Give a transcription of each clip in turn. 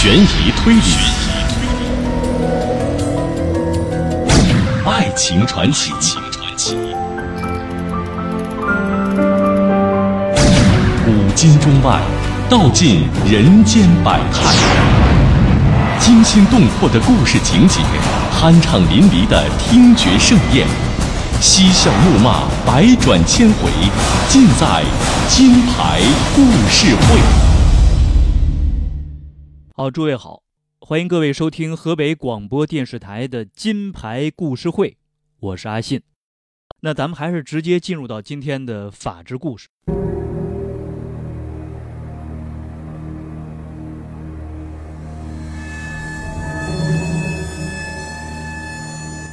悬疑推理，爱情传奇，古今中外，道尽人间百态，惊心动魄的故事情节，酣畅淋漓的听觉盛宴，嬉笑怒骂，百转千回，尽在金牌故事会。好，诸位好，欢迎各位收听河北广播电视台的金牌故事会，我是阿信。那咱们还是直接进入到今天的法治故事。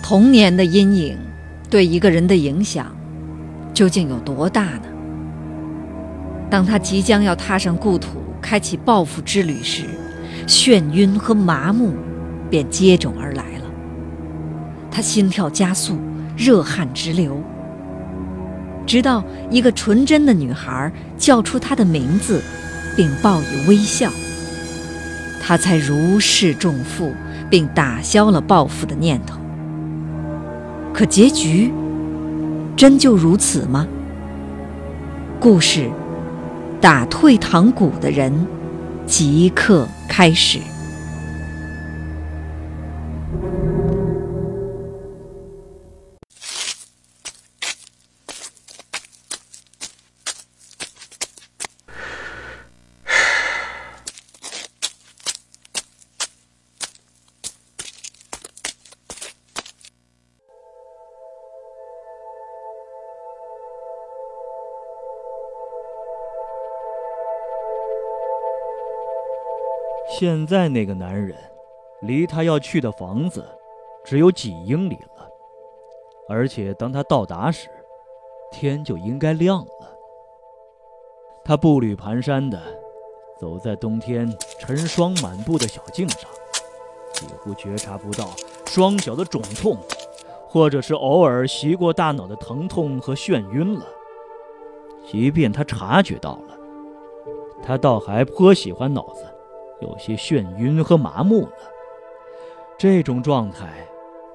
童年的阴影对一个人的影响究竟有多大呢？当他即将要踏上故土，开启报复之旅时，眩晕和麻木便接踵而来了。他心跳加速，热汗直流，直到一个纯真的女孩叫出他的名字，并报以微笑，他才如释重负，并打消了报复的念头。可结局真就如此吗？故事打退堂鼓的人。即刻开始。现在那个男人，离他要去的房子只有几英里了，而且当他到达时，天就应该亮了。他步履蹒跚地走在冬天晨霜满布的小径上，几乎觉察不到双脚的肿痛，或者是偶尔袭过大脑的疼痛和眩晕了。即便他察觉到了，他倒还颇喜欢脑子。有些眩晕和麻木了，这种状态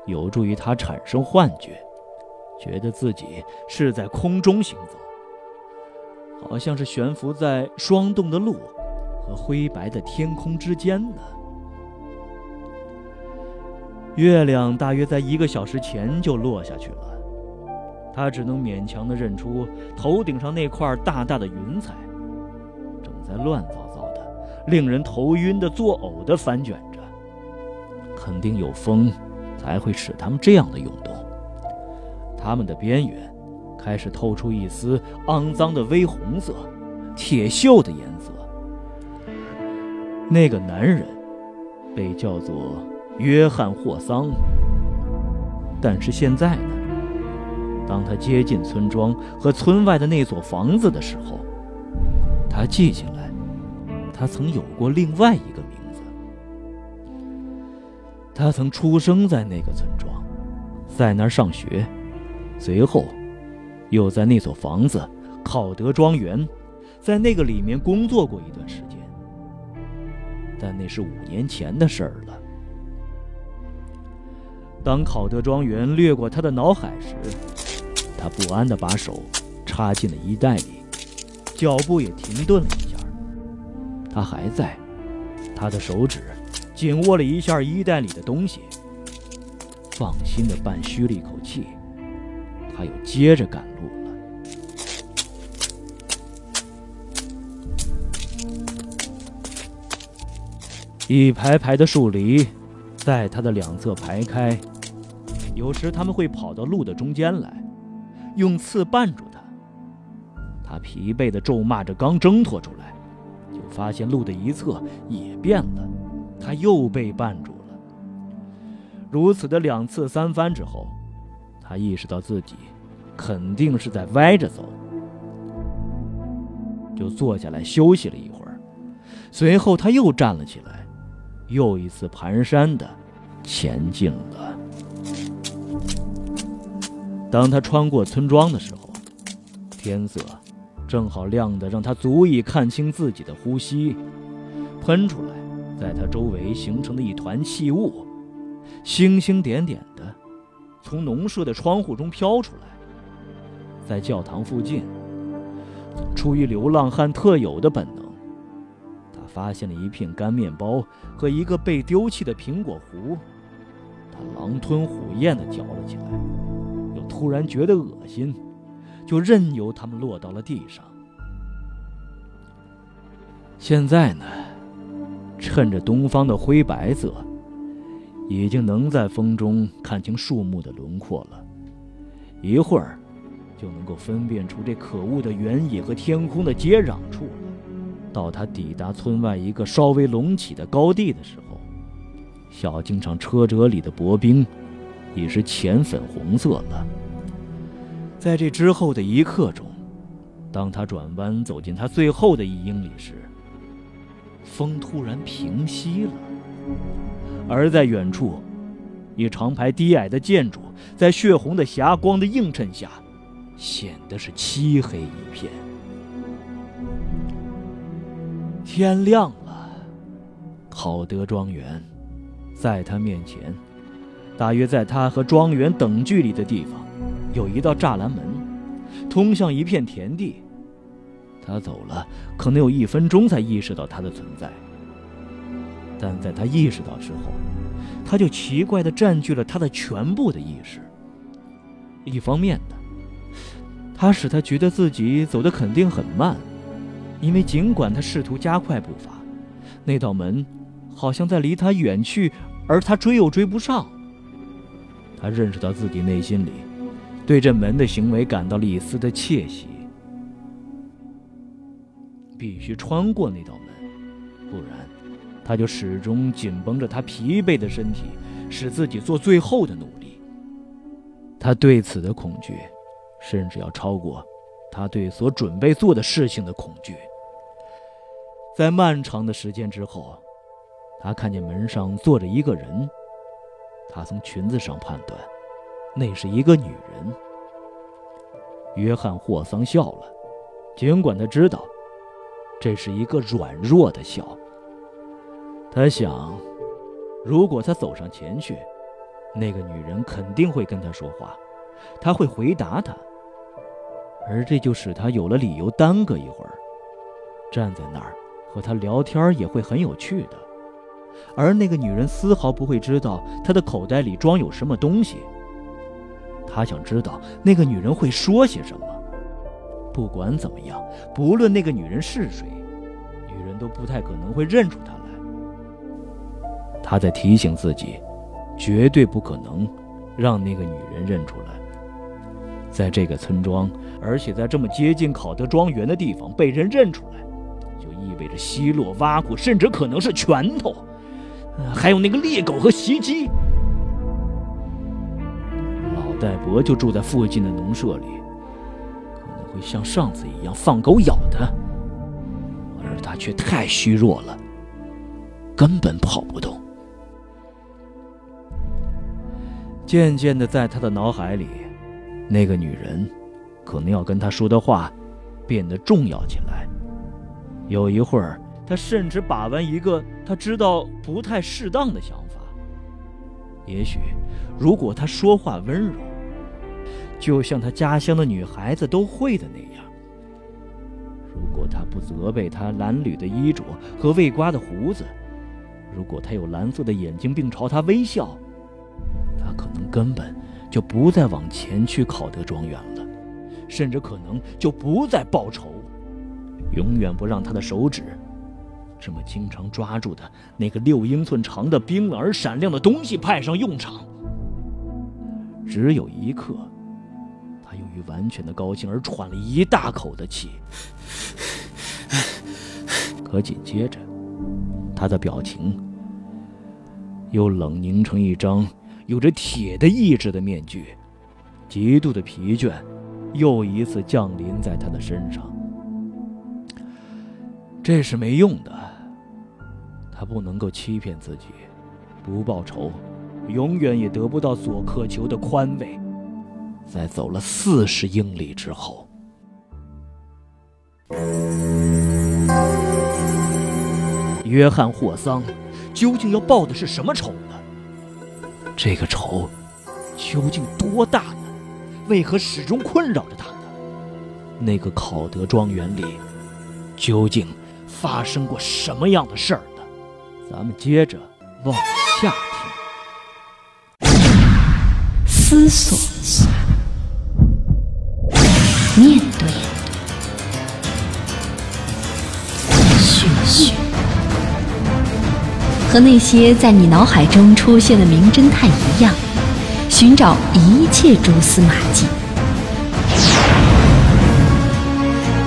有助于他产生幻觉，觉得自己是在空中行走，好像是悬浮在霜冻的路和灰白的天空之间呢。月亮大约在一个小时前就落下去了，他只能勉强地认出头顶上那块大大的云彩，正在乱糟。令人头晕的作呕的翻卷着，肯定有风，才会使它们这样的涌动。它们的边缘开始透出一丝肮脏的微红色，铁锈的颜色。那个男人被叫做约翰霍桑，但是现在呢？当他接近村庄和村外的那所房子的时候，他记起来。他曾有过另外一个名字。他曾出生在那个村庄，在那儿上学，随后又在那所房子考德庄园，在那个里面工作过一段时间。但那是五年前的事儿了。当考德庄园掠过他的脑海时，他不安地把手插进了衣袋里，脚步也停顿了。他还在，他的手指紧握了一下衣袋里的东西，放心的半吁了一口气。他又接着赶路了。一排排的树篱在他的两侧排开，有时他们会跑到路的中间来，用刺绊住他。他疲惫的咒骂着，刚挣脱出来。发现路的一侧也变了，他又被绊住了。如此的两次三番之后，他意识到自己肯定是在歪着走，就坐下来休息了一会儿。随后他又站了起来，又一次蹒跚的前进了。当他穿过村庄的时候，天色。正好亮的让他足以看清自己的呼吸，喷出来，在他周围形成了一团气雾，星星点点的从农舍的窗户中飘出来。在教堂附近，出于流浪汉特有的本能，他发现了一片干面包和一个被丢弃的苹果核，他狼吞虎咽地嚼了起来，又突然觉得恶心，就任由它们落到了地上。现在呢，趁着东方的灰白色，已经能在风中看清树木的轮廓了。一会儿，就能够分辨出这可恶的原野和天空的接壤处了。到他抵达村外一个稍微隆起的高地的时候，小径上车辙里的薄冰已是浅粉红色了。在这之后的一刻钟，当他转弯走进他最后的一英里时，风突然平息了，而在远处，一长排低矮的建筑在血红的霞光的映衬下，显得是漆黑一片。天亮了，考德庄园，在他面前，大约在他和庄园等距离的地方，有一道栅栏门，通向一片田地。他走了，可能有一分钟才意识到它的存在。但在他意识到之后，他就奇怪地占据了他的全部的意识。一方面的，他使他觉得自己走得肯定很慢，因为尽管他试图加快步伐，那道门好像在离他远去，而他追又追不上。他认识到自己内心里对这门的行为感到了一丝的窃喜。必须穿过那道门，不然，他就始终紧绷着他疲惫的身体，使自己做最后的努力。他对此的恐惧，甚至要超过他对所准备做的事情的恐惧。在漫长的时间之后，他看见门上坐着一个人。他从裙子上判断，那是一个女人。约翰霍桑笑了，尽管他知道。这是一个软弱的笑。他想，如果他走上前去，那个女人肯定会跟他说话，他会回答他，而这就使他有了理由耽搁一会儿。站在那儿和他聊天也会很有趣的，而那个女人丝毫不会知道他的口袋里装有什么东西。他想知道那个女人会说些什么。不管怎么样，不论那个女人是谁，女人都不太可能会认出他来。他在提醒自己，绝对不可能让那个女人认出来。在这个村庄，而且在这么接近考德庄园的地方被人认出来，就意味着奚落、挖苦，甚至可能是拳头，还有那个猎狗和袭击。戴博就住在附近的农舍里。可能会像上次一样放狗咬他，而他却太虚弱了，根本跑不动。渐渐的，在他的脑海里，那个女人可能要跟他说的话变得重要起来。有一会儿，他甚至把玩一个他知道不太适当的想法：也许，如果他说话温柔。就像他家乡的女孩子都会的那样。如果他不责备他褴褛的衣着和未刮的胡子，如果他有蓝色的眼睛并朝他微笑，他可能根本就不再往前去考德庄园了，甚至可能就不再报仇，永远不让他的手指这么经常抓住的那个六英寸长的冰冷而闪亮的东西派上用场。只有一刻。他由于完全的高兴而喘了一大口的气，可紧接着，他的表情又冷凝成一张有着铁的意志的面具，极度的疲倦又一次降临在他的身上。这是没用的，他不能够欺骗自己，不报仇，永远也得不到所渴求的宽慰。在走了四十英里之后，约翰霍桑究竟要报的是什么仇呢？这个仇究竟多大呢？为何始终困扰着他呢？那个考德庄园里究竟发生过什么样的事儿呢？咱们接着往下听。思索，和那些在你脑海中出现的名侦探一样，寻找一切蛛丝马迹。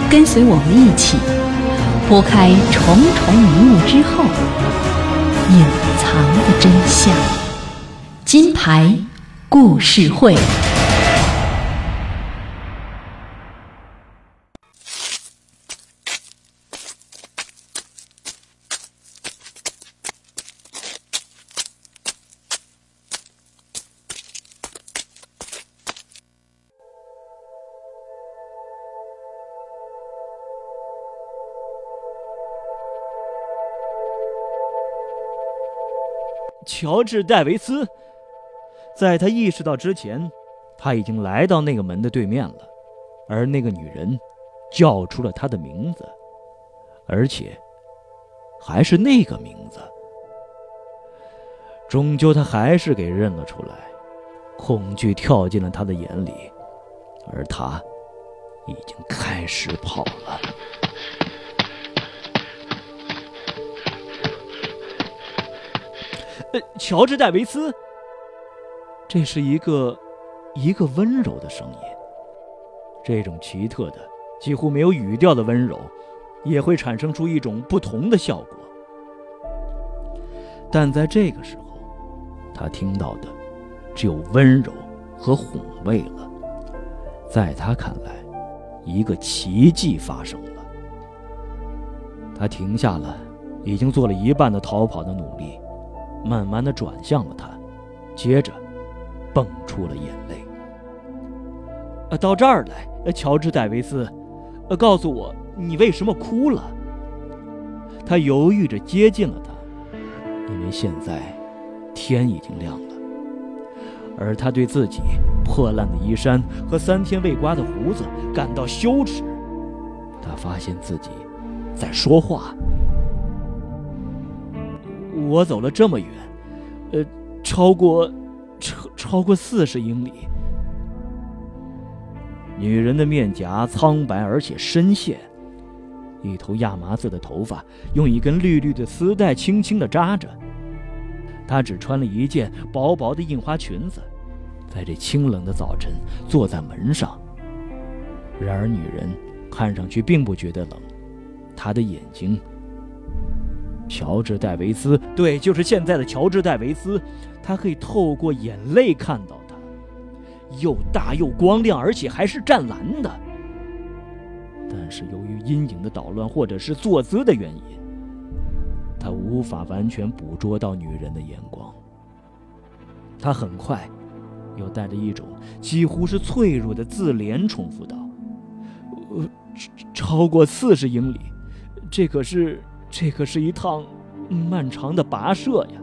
跟随我们一起拨开重重迷雾之后，隐藏的真相。金牌故事会。乔治·戴维斯，在他意识到之前，他已经来到那个门的对面了，而那个女人叫出了他的名字，而且还是那个名字。终究，他还是给认了出来，恐惧跳进了他的眼里，而他已经开始跑了。呃，乔治·戴维斯。这是一个一个温柔的声音。这种奇特的、几乎没有语调的温柔，也会产生出一种不同的效果。但在这个时候，他听到的只有温柔和哄慰了。在他看来，一个奇迹发生了。他停下了已经做了一半的逃跑的努力。慢慢的转向了他，接着，蹦出了眼泪。呃，到这儿来，乔治·戴维斯，呃，告诉我你为什么哭了？他犹豫着接近了他，因为现在天已经亮了，而他对自己破烂的衣衫和三天未刮的胡子感到羞耻。他发现自己在说话。我走了这么远，呃，超过，超超过四十英里。女人的面颊苍白而且深陷，一头亚麻色的头发用一根绿绿的丝带轻轻的扎着。她只穿了一件薄薄的印花裙子，在这清冷的早晨坐在门上。然而女人看上去并不觉得冷，她的眼睛。乔治·戴维斯，对，就是现在的乔治·戴维斯，他可以透过眼泪看到他，又大又光亮，而且还是湛蓝的。但是由于阴影的捣乱，或者是坐姿的原因，他无法完全捕捉到女人的眼光。他很快，又带着一种几乎是脆弱的自怜，重复道：“呃，超过四十英里，这可是……”这可是一趟漫长的跋涉呀！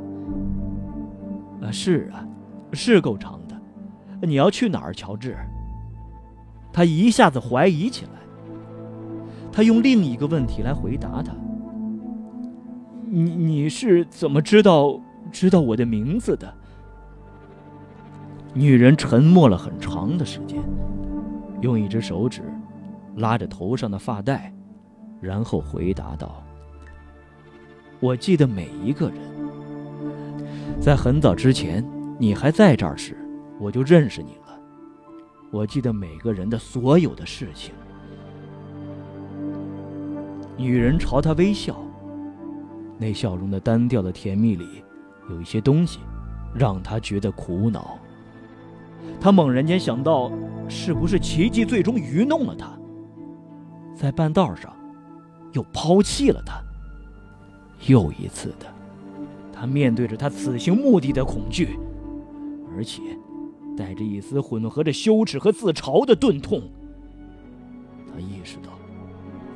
啊，是啊，是够长的。你要去哪儿，乔治？他一下子怀疑起来。他用另一个问题来回答他：“你你是怎么知道知道我的名字的？”女人沉默了很长的时间，用一只手指拉着头上的发带，然后回答道。我记得每一个人，在很早之前，你还在这儿时，我就认识你了。我记得每个人的所有的事情。女人朝他微笑，那笑容的单调的甜蜜里，有一些东西，让他觉得苦恼。他猛然间想到，是不是奇迹最终愚弄了他，在半道上，又抛弃了他。又一次的，他面对着他此行目的的恐惧，而且带着一丝混合着羞耻和自嘲的钝痛。他意识到，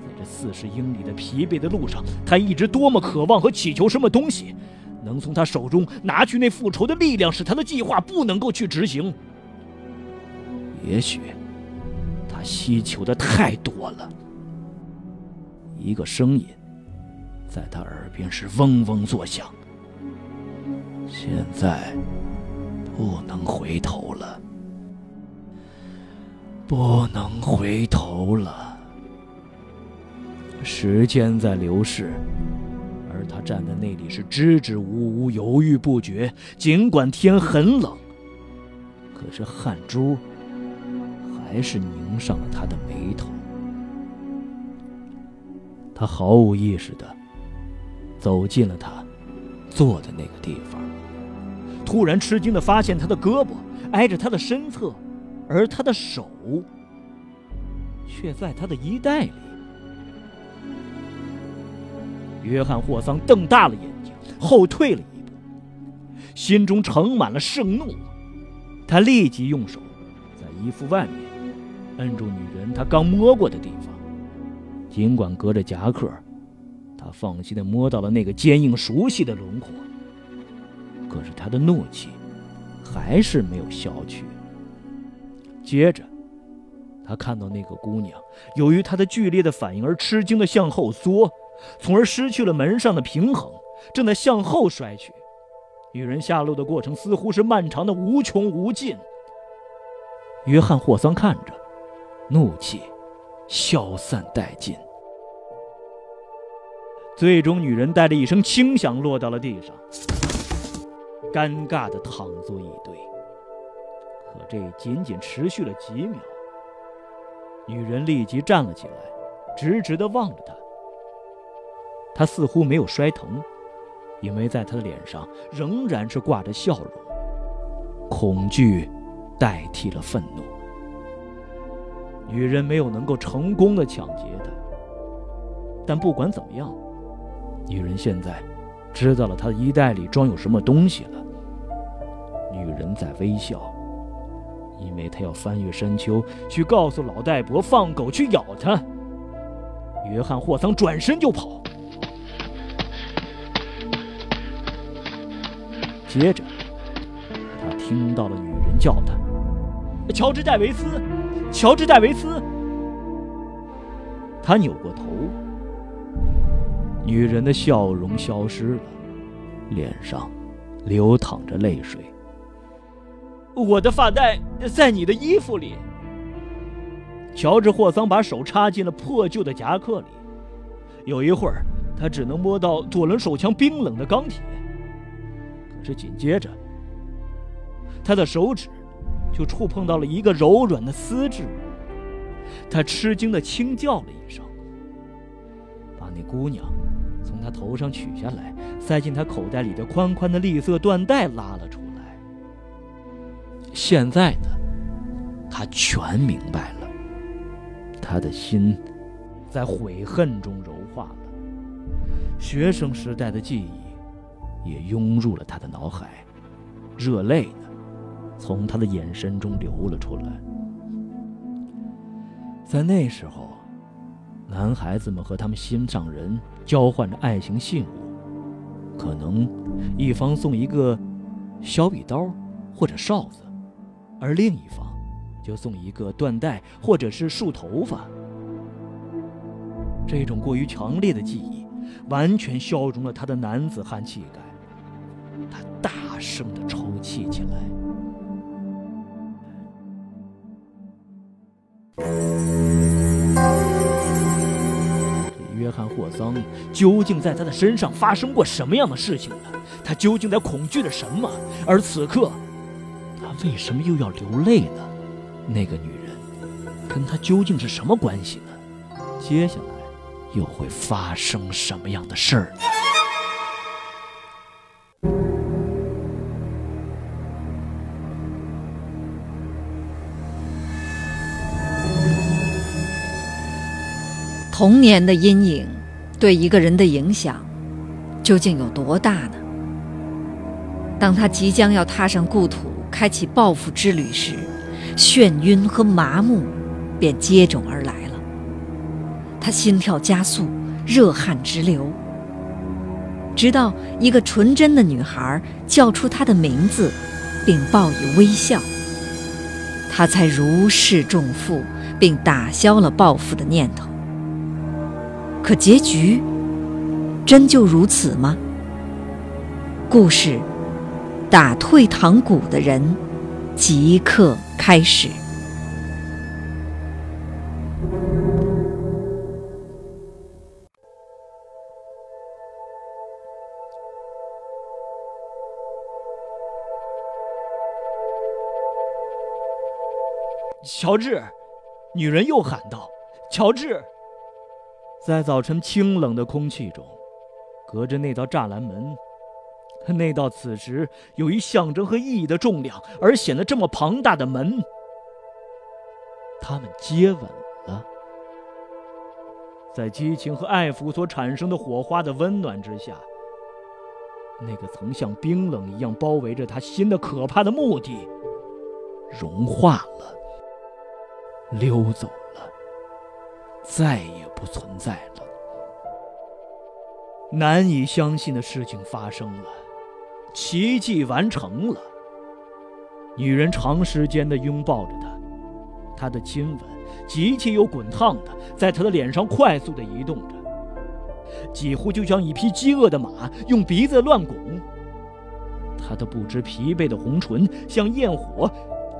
在这四十英里的疲惫的路上，他一直多么渴望和祈求什么东西，能从他手中拿去那复仇的力量，使他的计划不能够去执行。也许他希求的太多了。一个声音在他耳边是嗡嗡作响。现在不能回头了，不能回头了。时间在流逝。而他站在那里是支支吾吾、犹豫不决。尽管天很冷，可是汗珠还是凝上了他的眉头。他毫无意识的走进了他坐的那个地方，突然吃惊的发现他的胳膊挨着他的身侧，而他的手却在他的衣袋里。约翰霍桑瞪大了眼睛，后退了一步，心中盛满了盛怒。他立即用手在衣服外面摁住女人他刚摸过的地方，尽管隔着夹克，他放心的摸到了那个坚硬熟悉的轮廓。可是他的怒气还是没有消去。接着，他看到那个姑娘由于他的剧烈的反应而吃惊的向后缩。从而失去了门上的平衡，正在向后摔去。女人下落的过程似乎是漫长的无穷无尽。约翰霍桑看着，怒气消散殆尽。最终，女人带着一声轻响落到了地上，尴尬的躺作一堆。可这仅仅持续了几秒，女人立即站了起来，直直的望着他。他似乎没有摔疼，因为在他的脸上仍然是挂着笑容。恐惧代替了愤怒。女人没有能够成功的抢劫他，但不管怎么样，女人现在知道了他的衣袋里装有什么东西了。女人在微笑，因为她要翻越山丘去告诉老戴伯放狗去咬他。约翰霍桑转身就跑。接着，他听到了女人叫他：“乔治·戴维斯，乔治·戴维斯。”他扭过头，女人的笑容消失了，脸上流淌着泪水。我的发带在你的衣服里。乔治·霍桑把手插进了破旧的夹克里，有一会儿，他只能摸到左轮手枪冰冷的钢铁。可是紧接着，他的手指就触碰到了一个柔软的丝质，他吃惊的轻叫了一声，把那姑娘从他头上取下来，塞进他口袋里的宽宽的绿色缎带拉了出来。现在呢，他全明白了，他的心在悔恨中柔化了，学生时代的记忆。也涌入了他的脑海，热泪呢，从他的眼神中流了出来。在那时候，男孩子们和他们心上人交换着爱情信物，可能一方送一个小笔刀或者哨子，而另一方就送一个缎带或者是束头发。这种过于强烈的记忆，完全消融了他的男子汉气概。他大声的抽泣起来。看霍桑究竟在他的身上发生过什么样的事情呢？他究竟在恐惧着什么？而此刻，他为什么又要流泪呢？那个女人跟他究竟是什么关系呢？接下来又会发生什么样的事儿呢？童年的阴影对一个人的影响究竟有多大呢？当他即将要踏上故土，开启报复之旅时，眩晕和麻木便接踵而来了。他心跳加速，热汗直流。直到一个纯真的女孩叫出他的名字，并报以微笑，他才如释重负，并打消了报复的念头。可结局真就如此吗？故事打退堂鼓的人即刻开始。乔治，女人又喊道：“乔治！”在早晨清冷的空气中，隔着那道栅栏门，那道此时有一象征和意义的重量而显得这么庞大的门，他们接吻了。在激情和爱抚所产生的火花的温暖之下，那个曾像冰冷一样包围着他心的可怕的目的，融化了。溜走，再也不存在了。难以相信的事情发生了，奇迹完成了。女人长时间的拥抱着他，他的亲吻极其又滚烫的在他的脸上快速的移动着，几乎就像一匹饥饿的马用鼻子乱拱。他的不知疲惫的红唇像焰火。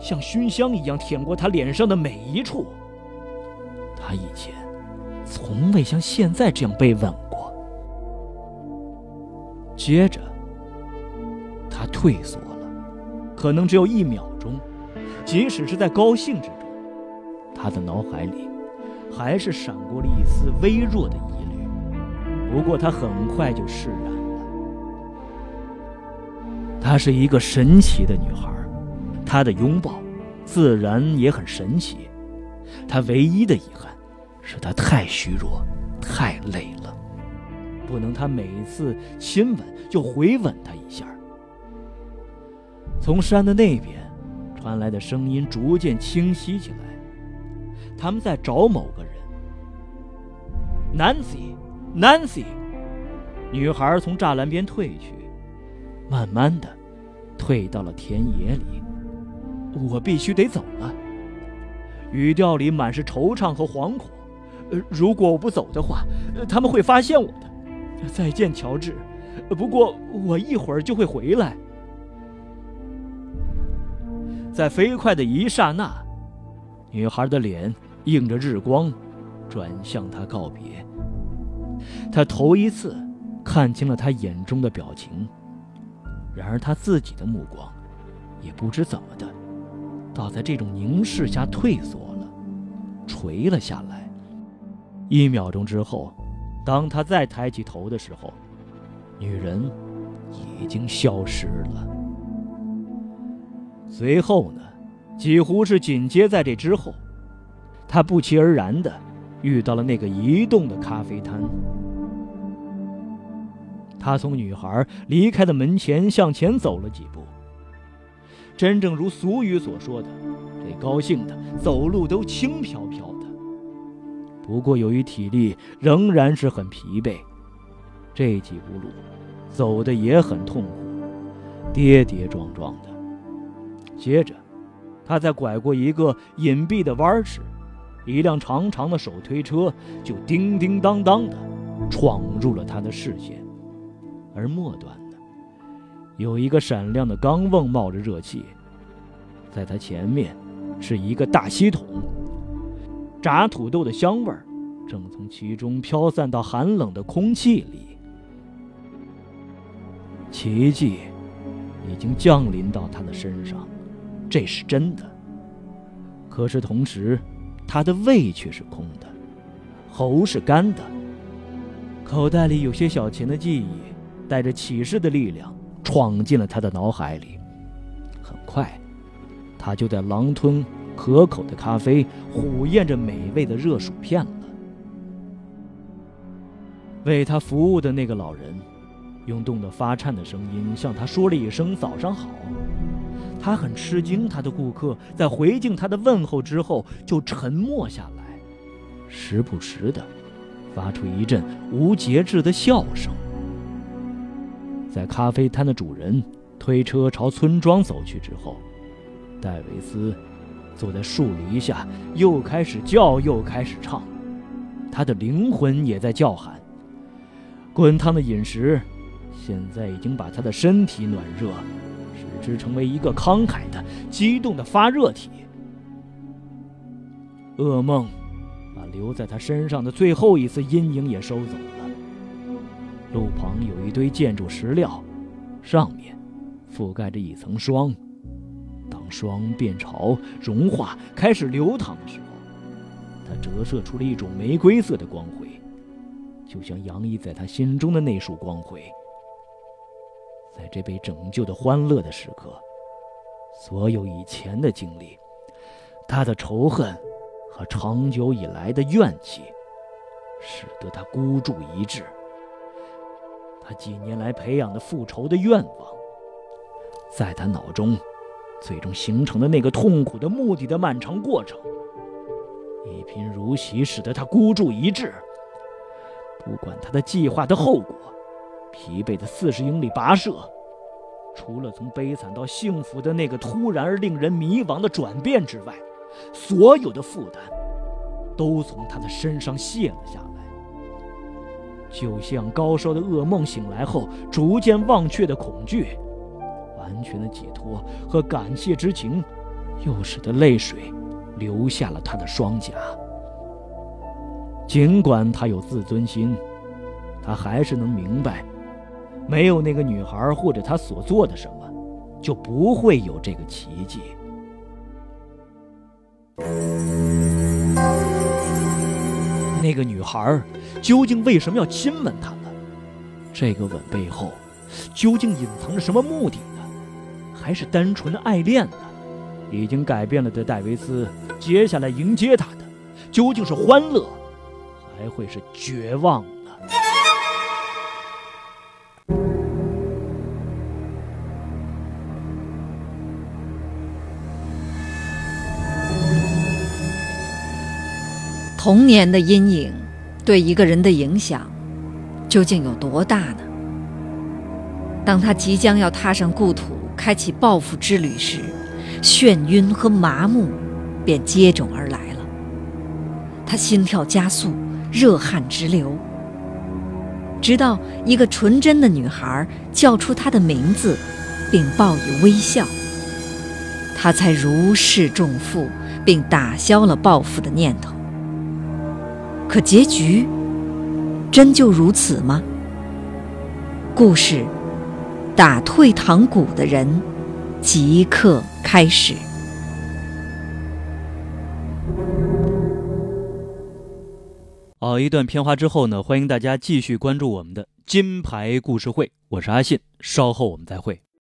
像熏香一样舔过他脸上的每一处。他以前从未像现在这样被吻过。接着，他退缩了，可能只有一秒钟。即使是在高兴之中，他的脑海里还是闪过了一丝微弱的疑虑。不过，他很快就释然了。她是一个神奇的女孩。她的拥抱，自然也很神奇。她唯一的遗憾，是他太虚弱，太累了，不能他每次亲吻就回吻他一下。从山的那边传来的声音逐渐清晰起来，他们在找某个人。Nancy，Nancy，女孩从栅栏边退去，慢慢的退到了田野里。我必须得走了。语调里满是惆怅和惶恐。如果我不走的话，他们会发现我的。再见，乔治。不过我一会儿就会回来。在飞快的一刹那，女孩的脸映着日光，转向他告别。他头一次看清了他眼中的表情。然而他自己的目光，也不知怎么的。倒在这种凝视下退缩了，垂了下来。一秒钟之后，当他再抬起头的时候，女人已经消失了。随后呢，几乎是紧接在这之后，他不期而然的遇到了那个移动的咖啡摊。他从女孩离开的门前向前走了几步。真正如俗语所说的，这高兴的走路都轻飘飘。不过由于体力仍然是很疲惫，这几步路走的也很痛苦，跌跌撞撞的。接着，他在拐过一个隐蔽的弯时，一辆长长的手推车就叮叮当当的闯入了他的视线，而末端呢。有一个闪亮的钢瓮冒着热气，在他前面是一个大锡桶，炸土豆的香味儿正从其中飘散到寒冷的空气里。奇迹已经降临到他的身上，这是真的。可是同时，他的胃却是空的，喉是干的，口袋里有些小钱的记忆，带着启示的力量。闯进了他的脑海里，很快，他就在狼吞可口的咖啡，虎咽着美味的热薯片了。为他服务的那个老人，用冻得发颤的声音向他说了一声“早上好”。他很吃惊，他的顾客在回敬他的问候之后就沉默下来，时不时的发出一阵无节制的笑声。在咖啡摊的主人推车朝村庄走去之后，戴维斯坐在树篱下，又开始叫，又开始唱，他的灵魂也在叫喊。滚烫的饮食现在已经把他的身体暖热，使之成为一个慷慨的、激动的发热体。噩梦把留在他身上的最后一丝阴影也收走了。路旁有一堆建筑石料，上面覆盖着一层霜。当霜变潮、融化、开始流淌的时候，它折射出了一种玫瑰色的光辉，就像洋溢在他心中的那束光辉。在这被拯救的欢乐的时刻，所有以前的经历，他的仇恨和长久以来的怨气，使得他孤注一掷。他几年来培养的复仇的愿望，在他脑中最终形成的那个痛苦的目的的漫长过程，一贫如洗，使得他孤注一掷。不管他的计划的后果，疲惫的四十英里跋涉，除了从悲惨到幸福的那个突然而令人迷茫的转变之外，所有的负担都从他的身上卸了下来。就像高烧的噩梦醒来后逐渐忘却的恐惧，完全的解脱和感谢之情，又使得泪水流下了他的双颊。尽管他有自尊心，他还是能明白，没有那个女孩或者他所做的什么，就不会有这个奇迹。那个女孩究竟为什么要亲吻他呢？这个吻背后究竟隐藏着什么目的？还是单纯的爱恋呢？已经改变了的戴维斯，接下来迎接他的究竟是欢乐，还会是绝望呢？童年的阴影对一个人的影响究竟有多大呢？当他即将要踏上故土，开启报复之旅时，眩晕和麻木便接踵而来了。他心跳加速，热汗直流，直到一个纯真的女孩叫出他的名字，并报以微笑，他才如释重负，并打消了报复的念头。可结局真就如此吗？故事打退堂鼓的人即刻开始。好，一段片花之后呢，欢迎大家继续关注我们的金牌故事会，我是阿信，稍后我们再会。